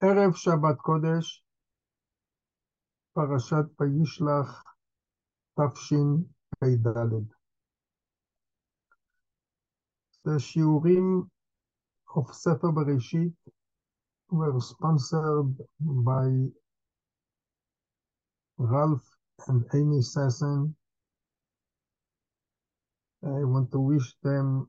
ערב שבת קודש, פרשת וישלח, תשפ"ד. The שיעורים of ספר בראשית were sponsored by Ralph and Amy Sasson. I want to wish them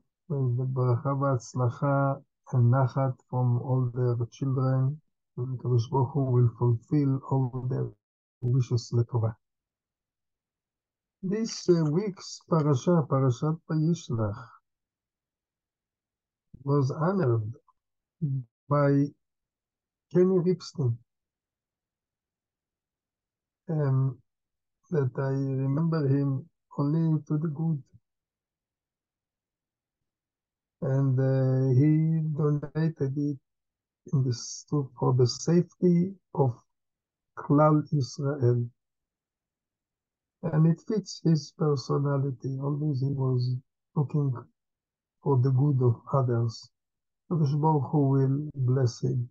ברכה והצלחה and נחת from all their children. and Kadosh Baruch Hu will fulfill all their wishes letovah. This uh, week's parasha, Parashat Vayishlach, was honored by Kenny Ripstein. Um, that I remember him only to the good. And uh, he donated it in this, for the safety of Klal Israel. And it fits his personality. Always he was looking for the good of others. Kadosh will bless him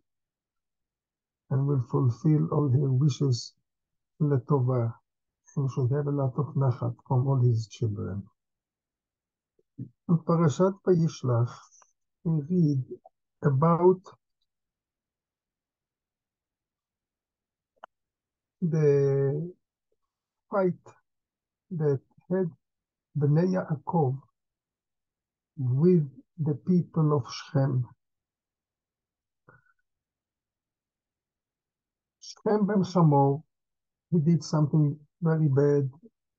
and will fulfill all his wishes letova. He should have a lot of nachat from all his children. In Parashat Vayishlach, we read about the fight that had Bnei Yaakov with the people of Shem. Shechem ben Hamor, he did something very bad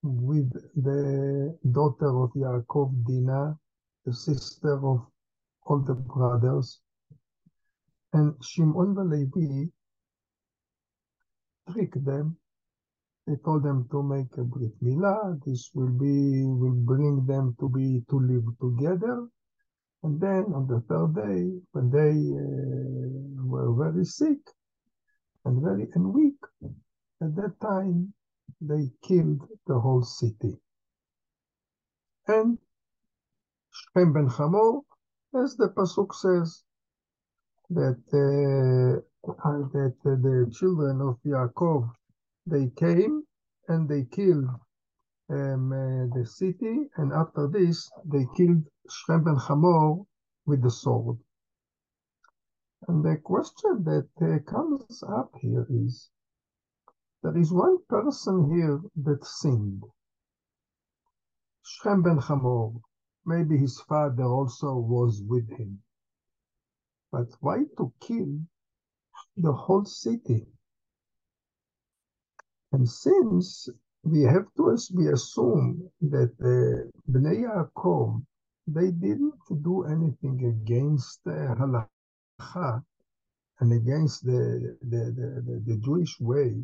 with the daughter of Yaakov, Dinah, the sister of all the brothers. And Shimon Levi tricked them. They told them to make a brit milah. This will be will bring them to be to live together. And then on the third day, when they uh, were very sick and very and weak, at that time they killed the whole city. And Shechem ben Hamor, as the pasuk says, that uh, that the children of Yaakov they came and they killed um, uh, the city, and after this they killed Shechem ben Hamor with the sword. And the question that uh, comes up here is, there is one person here that sinned. Shechem ben Hamor, maybe his father also was with him. But why to kill the whole city? And since we have to we assume that uh, Bnei Yaakov, they didn't do anything against uh, halacha and against the, the, the, the, Jewish way.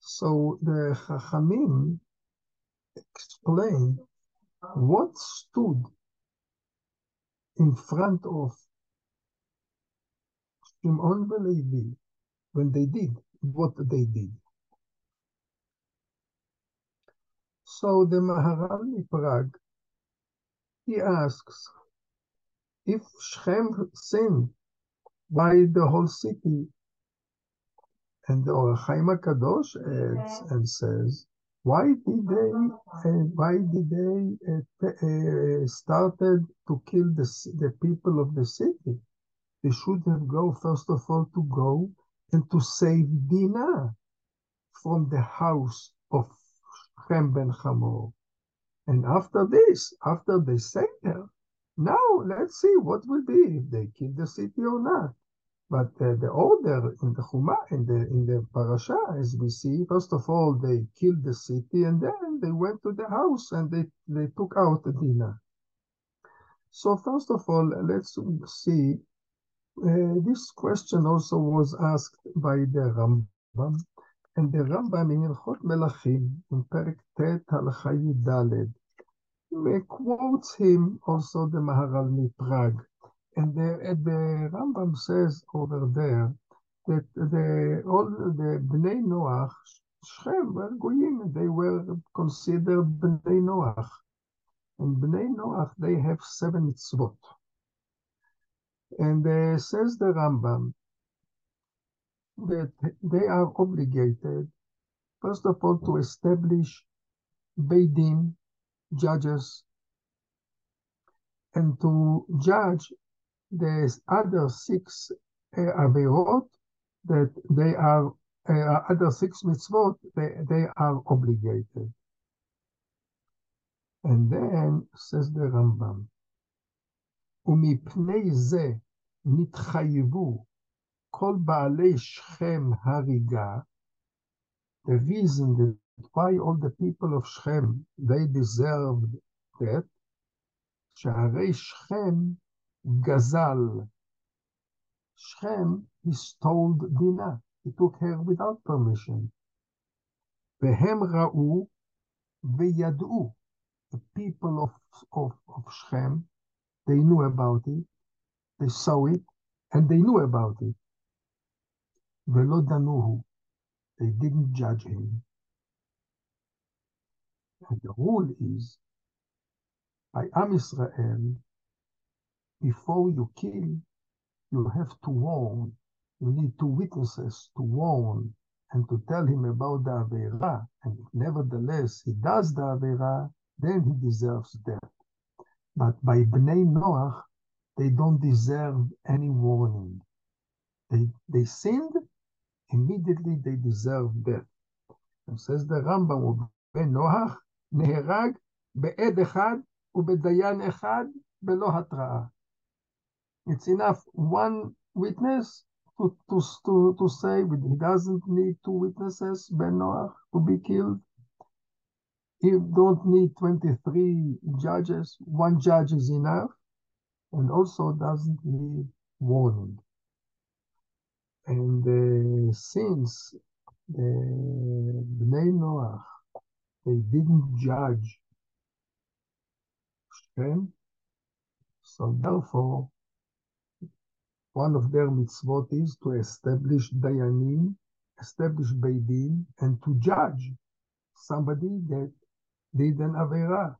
So the Chachamim explain what stood in front of Shimon Levi when they did what they did. So the Maharal Prague, he asks, if Shechem sinned, by the whole city? And the Chaim Kadosh adds and says, why did they uh, why did they uh, uh, started to kill the, the people of the city? They should have go first of all to go and to save Dinah from the house of Shechem ben Hamor. And after this, after they saved her, now let's see what will be if they kill the city or not. But uh, the order in the Chumash, in the in the parasha, as we see, first of all they killed the city, and then they went to the house and they they took out Dinah. So first of all, let's see. Uh, this question also was asked by the Rambam, and the Rambam in Hilchot Melachim, in Perek Tet Halacha Yudaled, quotes him also the Maharal Prague. And the, the Rambam says over there that the all the Bnei Noach, Shechem were Goyim, they were considered Bnei Noach. And Bnei Noach, they have seven mitzvot. And uh, says the Rambam that they are obligated, first of all, to establish Beidin, judges, and to judge the other six uh, averot that they are uh, other six mitzvot they, they are obligated. And then says the Rambam, ומפני זה נתחייבו כל בעלי שכם הריגה, the reason that why all the people of Shem, they deserved that, שהרי שכם גזל. Shem, he stole Dinah. He took her without permission. והם ראו וידעו. The people of, of, of Shem, They knew about it, they saw it, and they knew about it. Velodanohu, they didn't judge him. And the rule is I Am Israel, before you kill, you have to warn. You need two witnesses to warn and to tell him about the Avera. And nevertheless he does the Avera, then he deserves death. But by Bnei Noach, they don't deserve any warning. They, they sinned, immediately they deserve death. And says the Rambam, Bnei Noach, Neherag, Be'ed Echad, Ubedayan Echad, Belo Hatra'a. It's enough one witness to, to, to, to say he doesn't need two witnesses, Ben Noach, to be killed. He don't need 23 judges. One judge is enough. And also doesn't need warning. And uh, since the Bnei Noach, they didn't judge Shechem, so therefore, one of their mitzvot is to establish Dayanim, establish Beidin, and to judge somebody that did an Avera.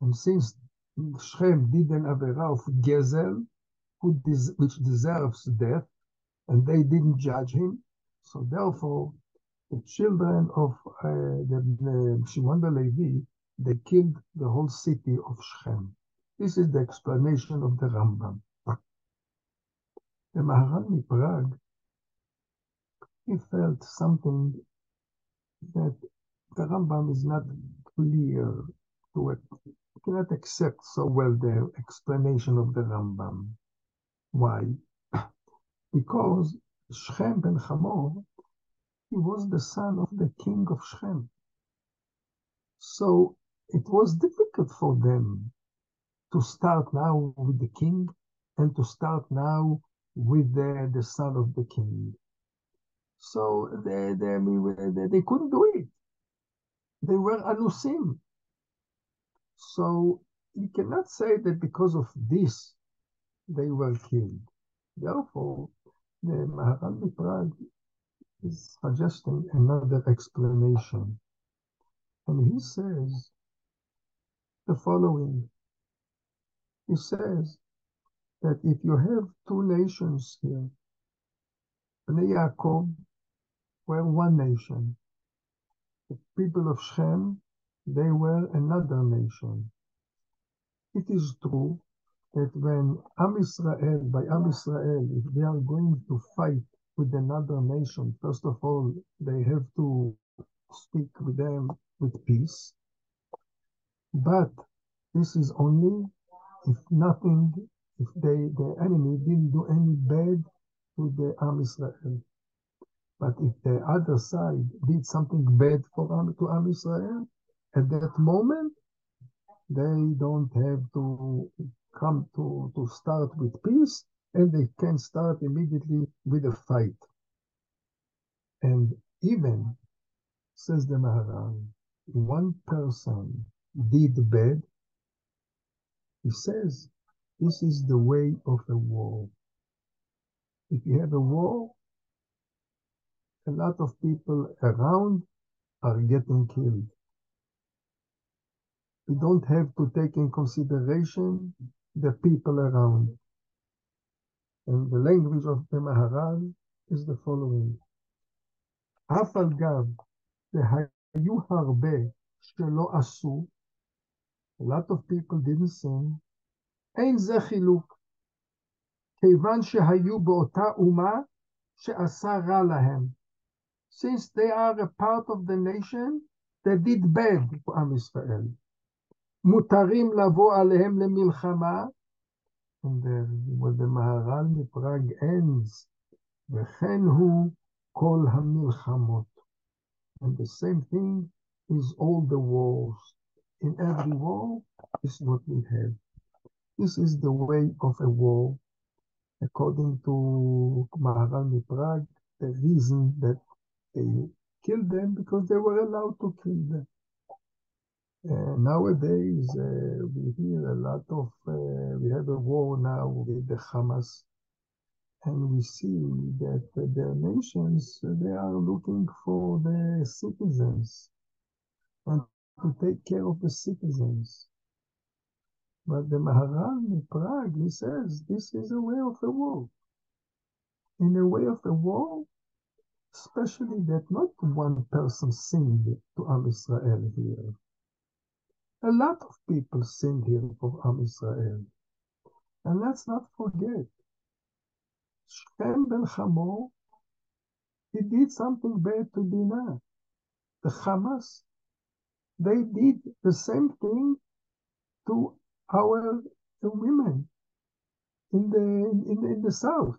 And since Shechem did an Avera of Gezel, which deserves death, and they didn't judge him, so therefore, the children of uh, the, the Shimon they killed the whole city of Shechem. This is the explanation of the Rambam. The Maharal Prague, he felt something that the Rambam is not clear uh, to it. He cannot accept so well the explanation of the Rambam. Why? Because Shechem ben Hamor, he was the son of the king of Shechem. So it was difficult for them to start now with the king and to start now with the, the son of the king. So they, they, they, they couldn't do it. They were anusim. So you cannot say that because of this they were killed. Therefore, the Maharal Prague is suggesting another explanation. And he says the following. He says that if you have two nations here, Bnei Yaakov were one nation. People of Shechem, they were another nation. It is true that when Am Israel, by Am Israel, if they are going to fight with another nation, first of all, they have to speak with them with peace. But this is only if nothing, if they, the enemy didn't do any bad to the Am Israel. But if the other side did something bad for to Am Israel, at that moment, they don't have to come to, to start with peace and they can start immediately with a fight. And even, says the Maharal, one person did bad, he says this is the way of a war. If you have a war, a lot of people around are getting killed. We don't have to take in consideration the people around. And the language of the Maharal is the following. אף על גב שהיו הרבה שלא עשו, a lot of people didn't sin, אין זה חילוק, כיוון שהיו באותה אומה שעשה רע להם. Since they are a part of the nation that did bad to עם ישראל. מותרים לבוא עליהם למלחמה, and the, what the מהר"ל מפראג ends, וכן הוא כל המלחמות. And the same thing is all the wars. In every war is what we have. This is the way of a war. According to Maharal Miprag, the reason that they killed them because they were allowed to kill them. Uh, nowadays, uh, we hear a lot of, uh, we have a war now with the Hamas, and we see that their nations, they are looking for the citizens and to take care of the citizens. But the Maharal in Prague, he says, this is a way of the war. In a way of the war, especially that not one person sinned to Am Israel here. A lot of people sinned here for Am Israel. And let's not forget, Shechem ben Hamor, he did something bad to Dinah. The Hamas, they did the same thing to our women in the in, in the south.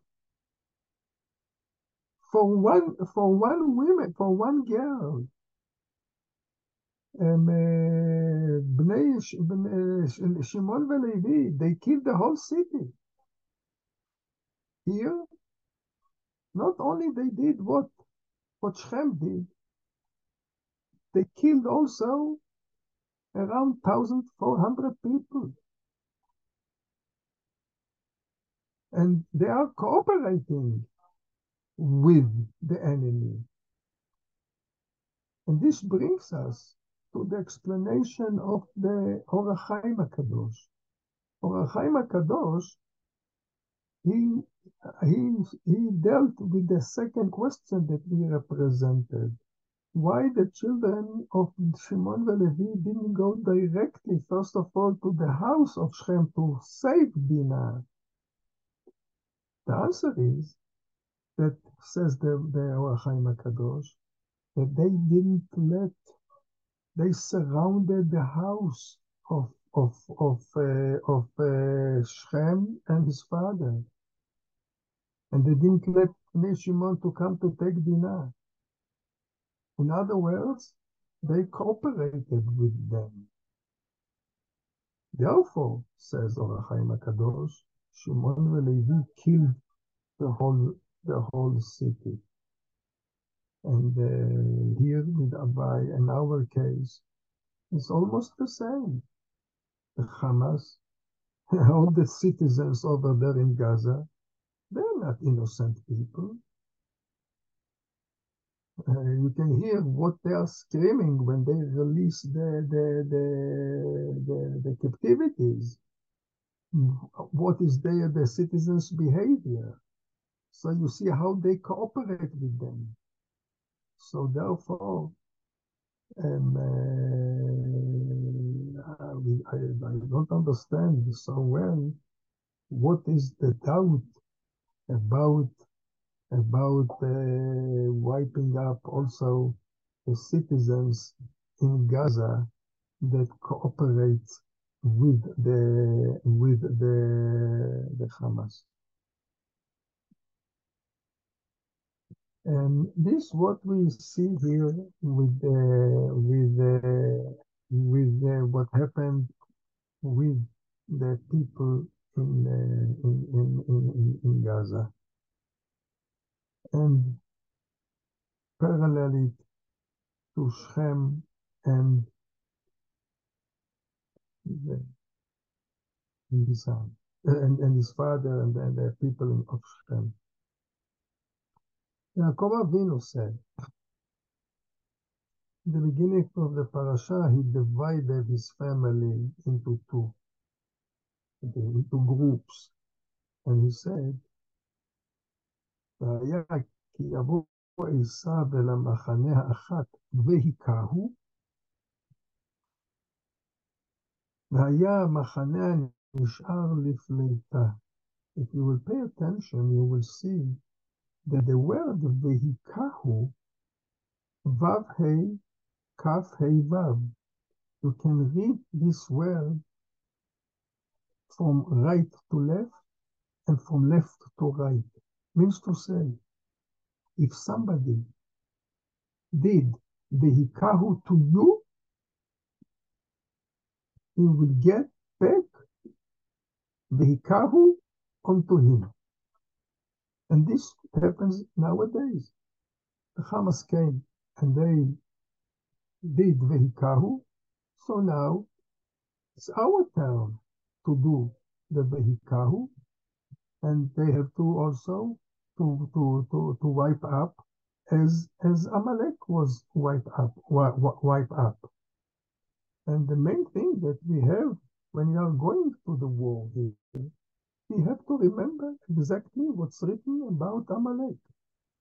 For one for one woman for one girl, um, uh, Bnei Shimon Levi, they killed the whole city. Here, not only they did what what Shechem did, they killed also around 1,400 people. And they are cooperating with the enemy. And this brings us to the explanation of the Or HaChaim HaKadosh. Or HaChaim HaKadosh, he, he, he dealt with the second question that we represented why the children of Shimon Levi didn't go directly, first of all, to the house of Shechem to save Dinah. The answer is that, says the, the Or HaChaim HaKadosh, that they didn't let, they surrounded the house of of of uh, of uh, Shechem and his father, and they didn't let Shimon to come to take Dinah. In other words, they cooperated with them. Therefore, says Or HaChaim HaKadosh, Shimon and Levi killed the whole the whole city. And uh, here with Abai, in our case, it's almost the same. The Hamas, all the citizens over there in Gaza, they're not innocent people. Uh, you can hear what they are screaming when they release the, the, the, the, the captivities. What is there, the citizens' behavior? So you see how they cooperate with them. So therefore, um, uh, I, I don't understand so well what is the doubt about about uh, wiping up also the citizens in Gaza that cooperate with the with the the Hamas. And this what we see here with the with the with uh, what happened with the people in uh, in, in, in, in Gaza and parallel it to Shechem and the, his son and, and his father and, and the people of Shechem. Yaakov Avinu said, in the beginning of the parasha, he divided his family into two, into groups. And he said, והיה כי יבוא עשיו אל המחנה האחת והיכהו, והיה המחנה הנשאר לפליטה. If you will pay attention, you will see that the word vehikahu, vav hey, kaf hey vav, you can read this word from right to left and from left to right. Means to say, if somebody did vehikahu to you, he will get back vehikahu onto him. And this happens nowadays. The Hamas came and they did vehikahu, so now it's our turn to do the vehikahu, and they have to also to to to, to wipe up as as Amalek was wiped up wipe up. And the main thing that we have when you are going to the war we have to remember exactly what's written about Amalek.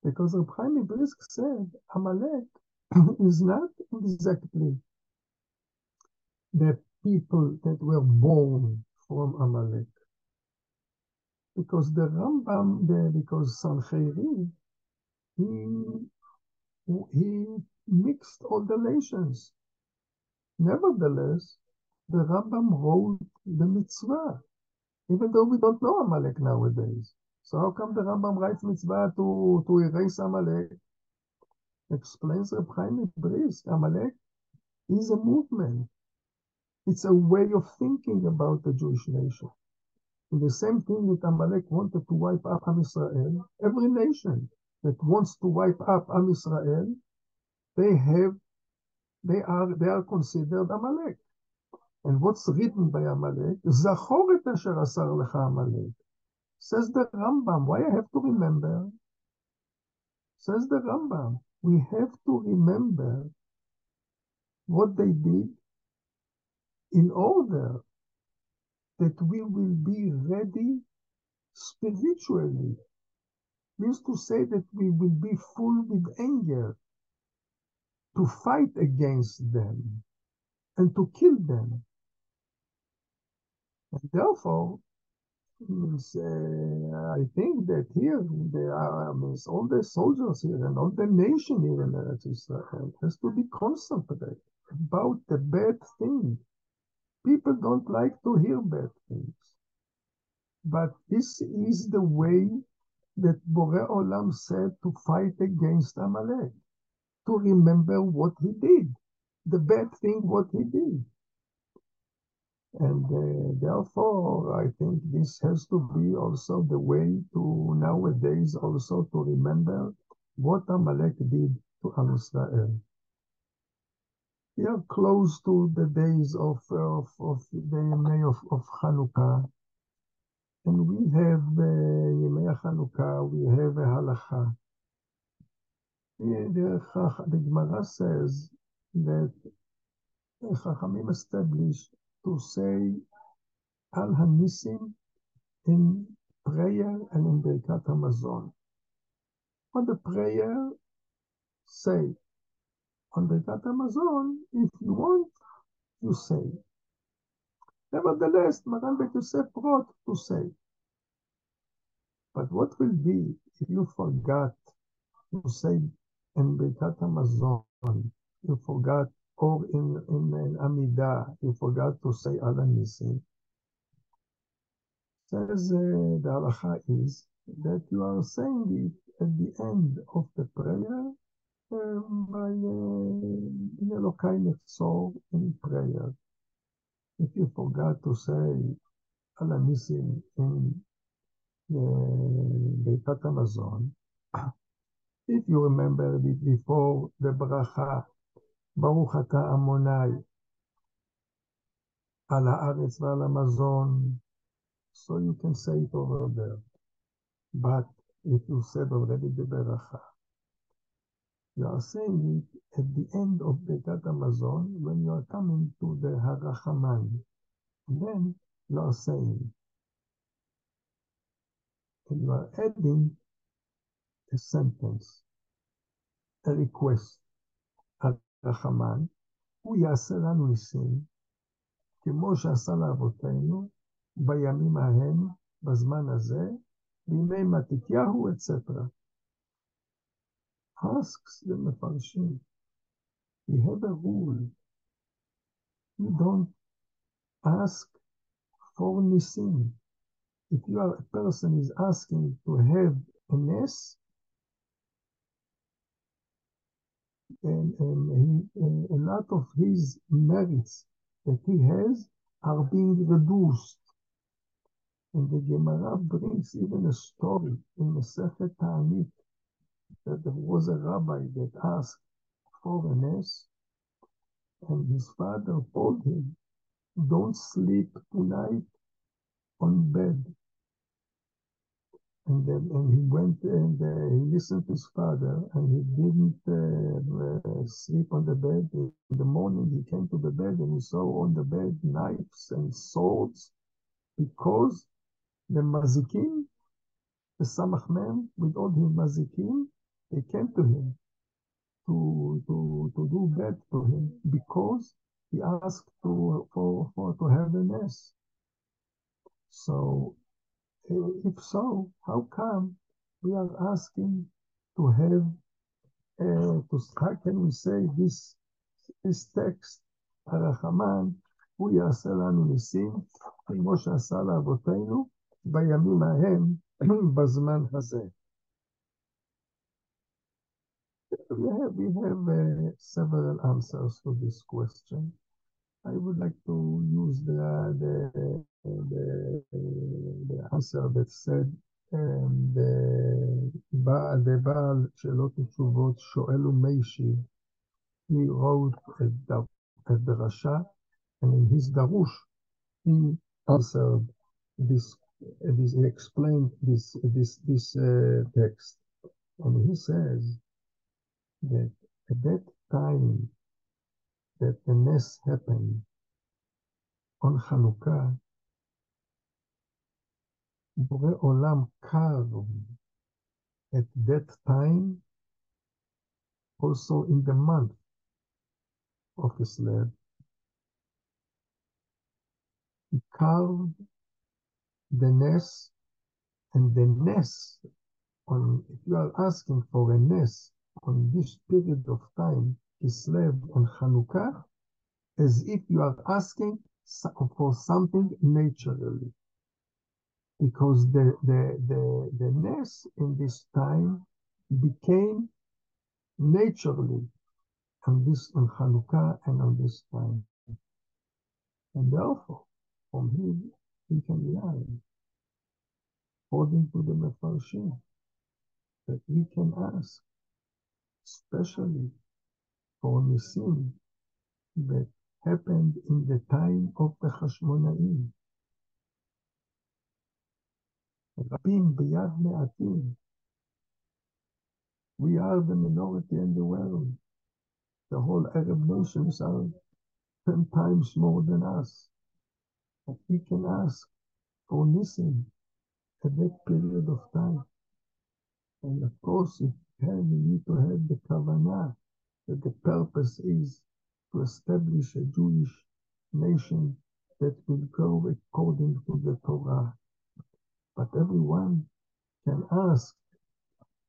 Because Chaim Brisk said Amalek is not exactly the people that were born from Amalek. Because the Rambam, the, because Sancheriv, he, he mixed all the nations. Nevertheless, the Rambam wrote the mitzvah, even though we don't know Amalek nowadays. So how come the Rambam writes mitzvah to, to erase Amalek? Explains Reb Chaim Brisk, Amalek is a movement. It's a way of thinking about the Jewish nation. And the same thing that Amalek wanted to wipe up Am Israel, every nation that wants to wipe up Am Israel, they have, they are, they are considered Amalek. And what's written by Amalek? Zachor et asher asar lecha Amalek. Says the Rambam. Why I have to remember? Says the Rambam. We have to remember what they did in order that we will be ready spiritually. Means to say that we will be full with anger to fight against them and to kill them. And therefore, uh, I think that here there are means all the soldiers here and all the nation here in Eretz Israel has to be concentrated about the bad thing. People don't like to hear bad things. But this is the way that Bore Olam said to fight against Amalek, to remember what he did, the bad thing what he did. And uh, therefore, I think this has to be also the way to nowadays also to remember what Amalek did to Am Israel. We are close to the days of, of, of the Yemei of, of Hanukkah. And we have uh, Yemei Hanukkah, we have a halacha. The, the Gemara says that the Chachamim established to say Al Hanisim in prayer and in Birkat Hamazon. On the prayer, say. On Birkat Hamazon, if you want, you say. Nevertheless, Maran Bet Yosef brought to say. But what will be if you forgot to say in Birkat Hamazon, you forgot or in, in, in Amidah, you forgot to say Al Hanisim. Says uh, the halacha is that you are saying it at the end of the prayer um, by uh, Elokai Netzor in prayer. If you forgot to say Al Hanisim in uh, Birkat Hamazon, if you remember it before the bracha ברוך אתה עמוני, על הארץ ועל המזון. So you can say it over there. But if you said already the beracha, you are saying it at the end of Birkat Hamazon when you are coming to the Harachaman. Then you are saying, and you are adding a sentence, a request. הרחמן, הוא יעשה לנו ניסים, כמו שעשה לאבותינו בימים ההם, בזמן הזה, בימי מתתיהו, etc. Asks the מפרשים, we have a rule, you don't ask for ניסים. If you are, a person is asking to have a ness, and, and he, a lot of his merits that he has are being reduced. And the Gemara brings even a story in the Sefer Ta'anit that there was a rabbi that asked for a ness, and his father told him, don't sleep tonight on bed. And then and he went and uh, he listened to his father and he didn't uh, uh, sleep on the bed. In the morning he came to the bed and he saw on the bed knives and swords because the mazikim, the Samech Mem with all his mazikim, they came to him to, to, to do bad to him because he asked to, for, for to have a ness. So if so, how come we are asking to have, uh, to, how can we say this, this text, הרחמן, הוא יעשה לנו ניסים, כמו שעשה לאבותינו בימים ההם, בזמן הזה. We have, we have uh, several answers to this question. I would like to use the the the, the answer that said um, baal shelot ותשובות Shoel Umeshiv. he wrote at the Rasha, and in his Darush, he answered this, this he explained this, this, this uh, text. And he says that at that time, that the ness happened on Hanukkah, Bore Olam carved at that time, also in the month of Kislev, he carved the ness, and the ness, on, if you are asking for a ness on this period of time, Kislev on Hanukkah, as if you are asking for something naturally. Because the, the, the, the ness in this time became naturally on this on Hanukkah and on this time. And therefore, from him we can learn, according to the Mefarshim, that we can ask, especially for Nisim that happened in the time of the Hashmonaim. Biyad me'atim. We are the minority in the world. The whole Arab nations are ten times more than us. But we can ask for Nisim at that period of time. And of course, we have, we need to have the Kavanah that the purpose is to establish a Jewish nation that will go according to the Torah. But everyone can ask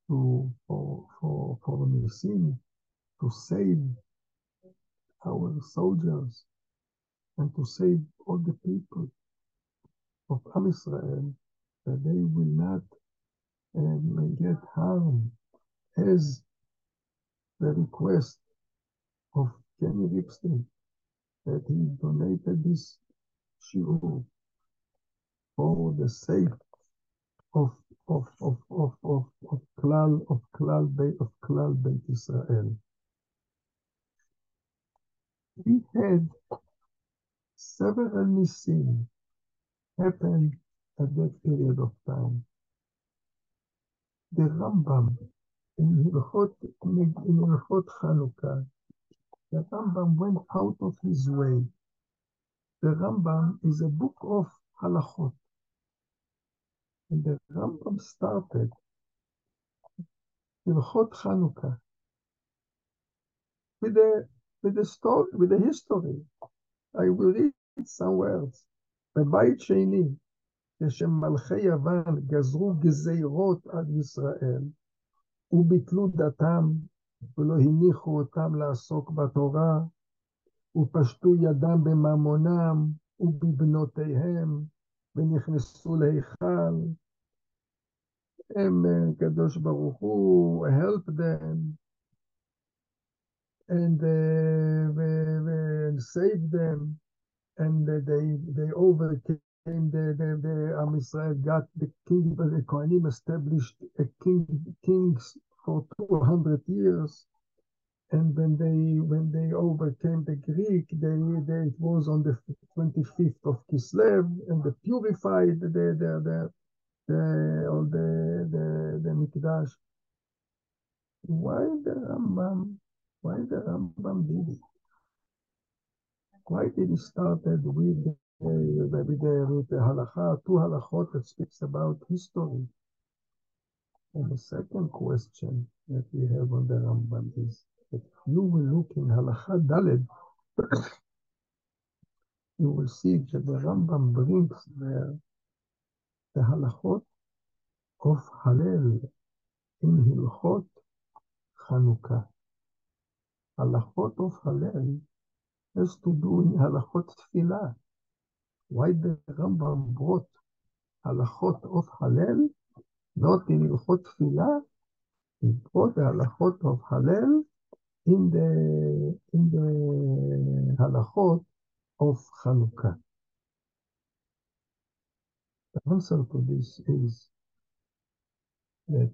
to, for, for, for the Nisim to save our soldiers and to save all the people of Am Israel that they will not um, get harmed as the request of Kenny Ripstein that he donated this shiur for the sake of of of of of of Klal of Klal Beit of Klal Beit Israel. We had several nisim happen at that period of time. The Rambam in Hilchot, in Hilchot Chanukah, the Rambam went out of his way. The Rambam is a book of halachot. And the Rambam started Hilchot Chanukah, with the, with the story, with the history. I will read some words. בבית שני, כשמלכי יוון גזרו גזירות על ישראל, וביטלו דתם, ולא הניחו אותם לעסוק בתורה, ופשטו ידם בממונם ובבנותיהם, ונכנסו להיכל. הם, קדוש ברוך הוא, help them, and, uh, and save them, and they, they overcame the, the, the Am Israel got the king, the Kohanim established a king, kings for 200 years. And when they when they overcame the Greek, they, they it was on the 25th of Kislev, and they purified the the the, the all the the, the Mikdash. Why the Rambam? Why the Rambam did it? Why did he started with the with the, with halacha, two halachot that speaks about history? And the second question that we have on the Rambam is that if you will look in Halacha Daled, you will see that the Rambam brings there the halachot of Halel in Hilchot Chanukah. Halachot of Halel has to do in Halachot Tfilah. Why the Rambam brought Halachot of Halel not in Hilchot Tfilah, he brought the halachot of Halel in the in the halachot of Chanukah. The answer to this is that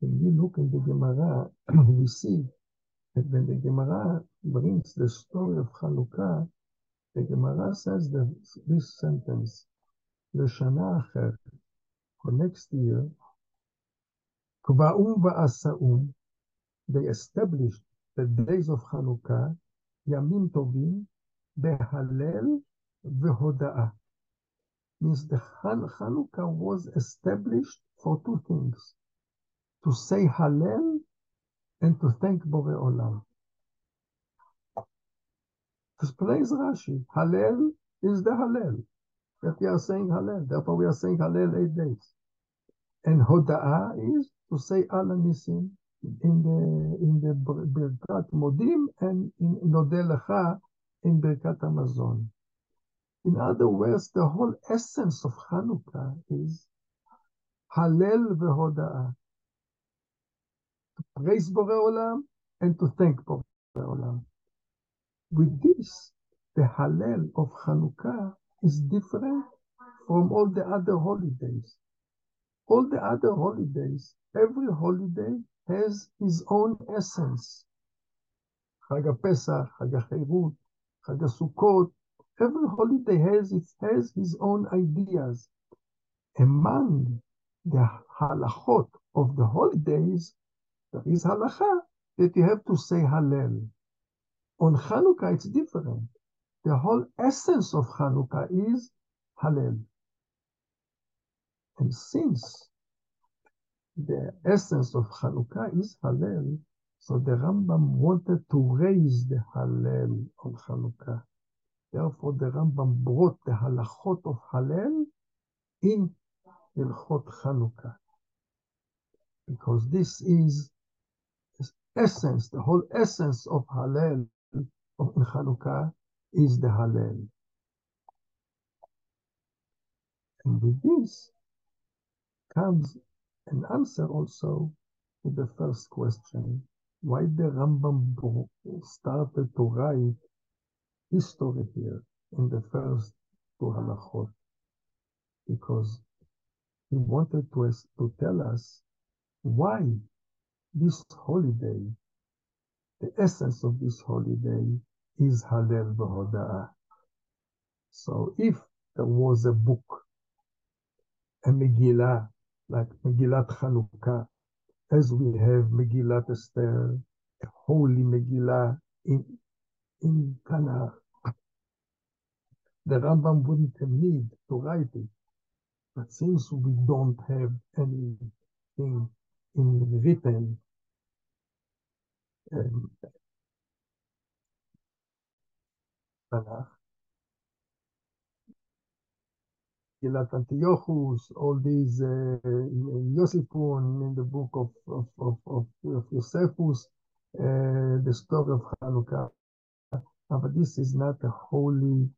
when we look in the Gemara, we see that when the Gemara brings the story of Chanukah, the Gemara says that this sentence, Shana Acher, for next year, Kva'um va'asa'um, they established the days of Hanukkah, Yamim Tovim, Behalel veHoda'ah. Means the Han Hanukkah was established for two things. To say Hallel and to thank Bore Olam. Explains Rashi, Hallel is the Hallel. That we are saying Hallel. Therefore we are saying Hallel eight days. And Hoda'ah is to say Al Hanisim in the in the Birkat Modim and in Nodeh Lecha in Birkat Hamazon. In other words, the whole essence of Hanukkah is Halel veHoda'ah. To praise Bore Olam and to thank Bore Olam. With this, the Hallel of Hanukkah is different from all the other holidays. All the other holidays, every holiday has his own essence. Chag Pesach, Chag Chag Sukkot, every holiday has it has his own ideas. Among the halachot of the holidays, there is halacha that you have to say Hallel. On Hanukkah, it's different. The whole essence of Hanukkah is Hallel. And since the essence of Hanukkah is Hallel, so the Rambam wanted to raise the Hallel on Hanukkah. Therefore, the Rambam brought the halachot of Hallel in Hilchot Hanukkah. Because this is essence, the whole essence of Hallel of Hanukkah is the Hallel. And with this, comes an answer also to the first question. Why the Rambam started to write history here in the first two halachot? Because he wanted to, to tell us why this holiday, the essence of this holiday is Halel V'Hoda'ah. So if there was a book, a Megillah, like Megillat Chanukah, as we have Megillat Esther, a holy Megillah in, in Tanakh. The Rambam wouldn't need to write it. But since we don't have anything in written um, Tanakh. Antiochus, all these uh, in the book of, of, of, of, of Josephus, uh, the story of Hanukkah. But this is not a holy,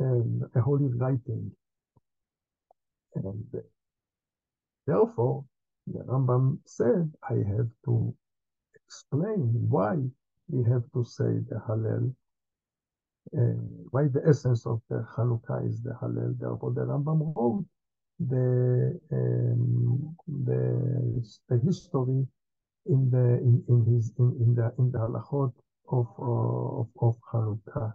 um, a holy writing. And therefore, the Rambam said, I have to explain why we have to say the Hallel, uh, why the essence of the Hanukkah is the Hallel. Therefore, the Rambam wrote the, um, the, the history in the in, in his in, in the in the halachot of uh, of, of Hanukkah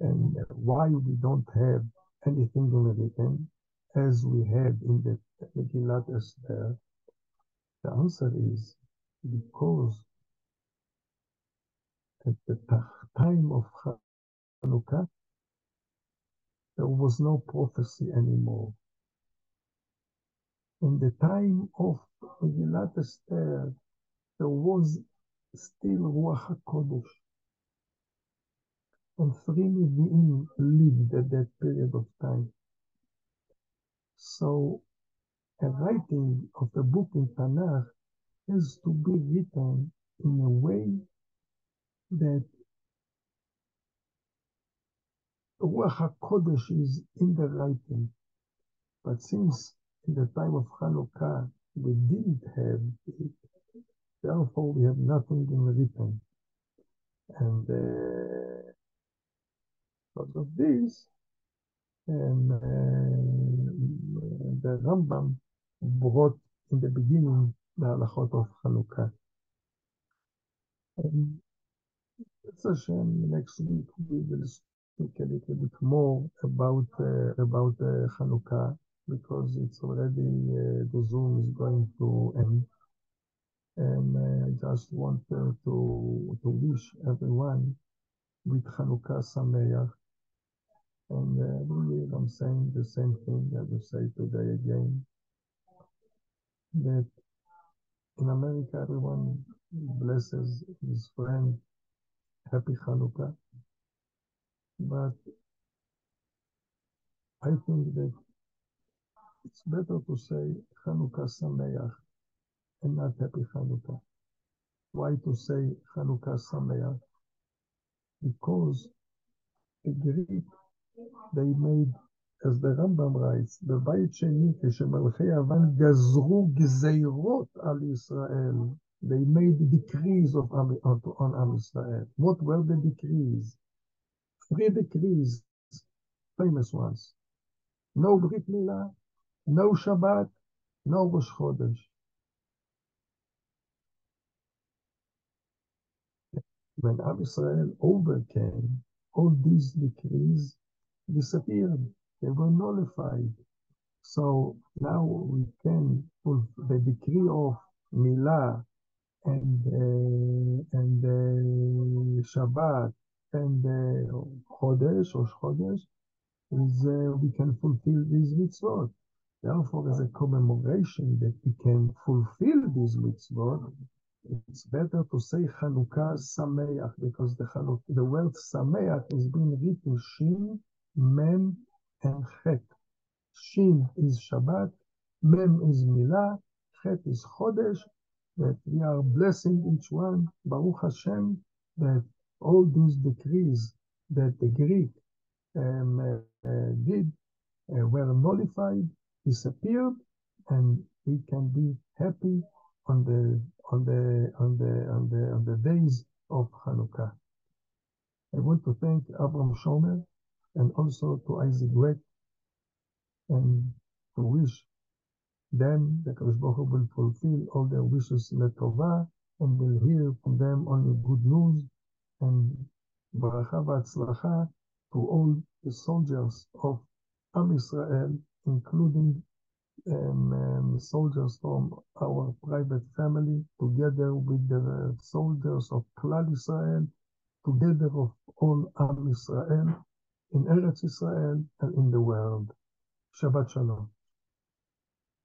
and why we don't have anything in written as we have in the Megillat Esther. The answer is because at the time of Hanukkah there was no prophecy anymore. In the time of Megillat Esther, there was still Ruach HaKodesh. And three Nevi'im lived at that period of time. So a writing of a book in Tanakh has to be written in a way that Ruach HaKodesh is in the writing. But since in the time of Hanukkah we didn't have it, therefore we have nothing in written. And uh, because of this, um, uh, the Rambam brought in the beginning the halachot of Hanukkah. And it's a next week we will speak a little bit more about uh, about uh, Hanukkah because it's already uh, the Zoom is going to end. And uh, I just want uh, to to wish everyone with Hanukkah Sameach. And uh, really, I'm saying the same thing I will say today again. That in America, everyone blesses his friend. Happy Hanukkah. But I think that it's better to say Hanukkah Sameach and not Happy Hanukkah. Why to say Hanukkah Sameach? Because the Greek, they made, as the Rambam writes, בבית שני כשמלכי Yavan Gazru Gzeirot Al Israel. They made decrees of, on, on, on Am Israel. What were the decrees? Three decrees, famous ones. No Brit Milah, no Shabbat, no Rosh Chodesh. When Am Israel overcame, all these decrees disappeared. They were nullified. So now we can put the decree of Milah and uh, and uh, Shabbat and uh, Chodesh or Chodesh is uh, we can fulfill these mitzvot. Therefore, as a commemoration that we can fulfill these mitzvot, it's better to say Chanukah Sameach because the, Chanuk- the word Sameach is being written Shin, Mem, and Chet. Shin is Shabbat, Mem is Milah, Chet is Chodesh, that we are blessing each one, Baruch Hashem, that all these decrees that the Greek um, uh, uh, did uh, were nullified, disappeared, and we can be happy on the on the on the on the on the days of Hanukkah. I want to thank Abraham Shomer and also to Isaac Weck and to wish them that Baruch will fulfill all their wishes letovah and will hear from them only good news and baracha v'atzlacha to all the soldiers of Am Israel, including um, um, soldiers from our private family, together with the soldiers of Klal Israel, together of all Am Israel, in Eretz Israel and in the world. Shabbat Shalom.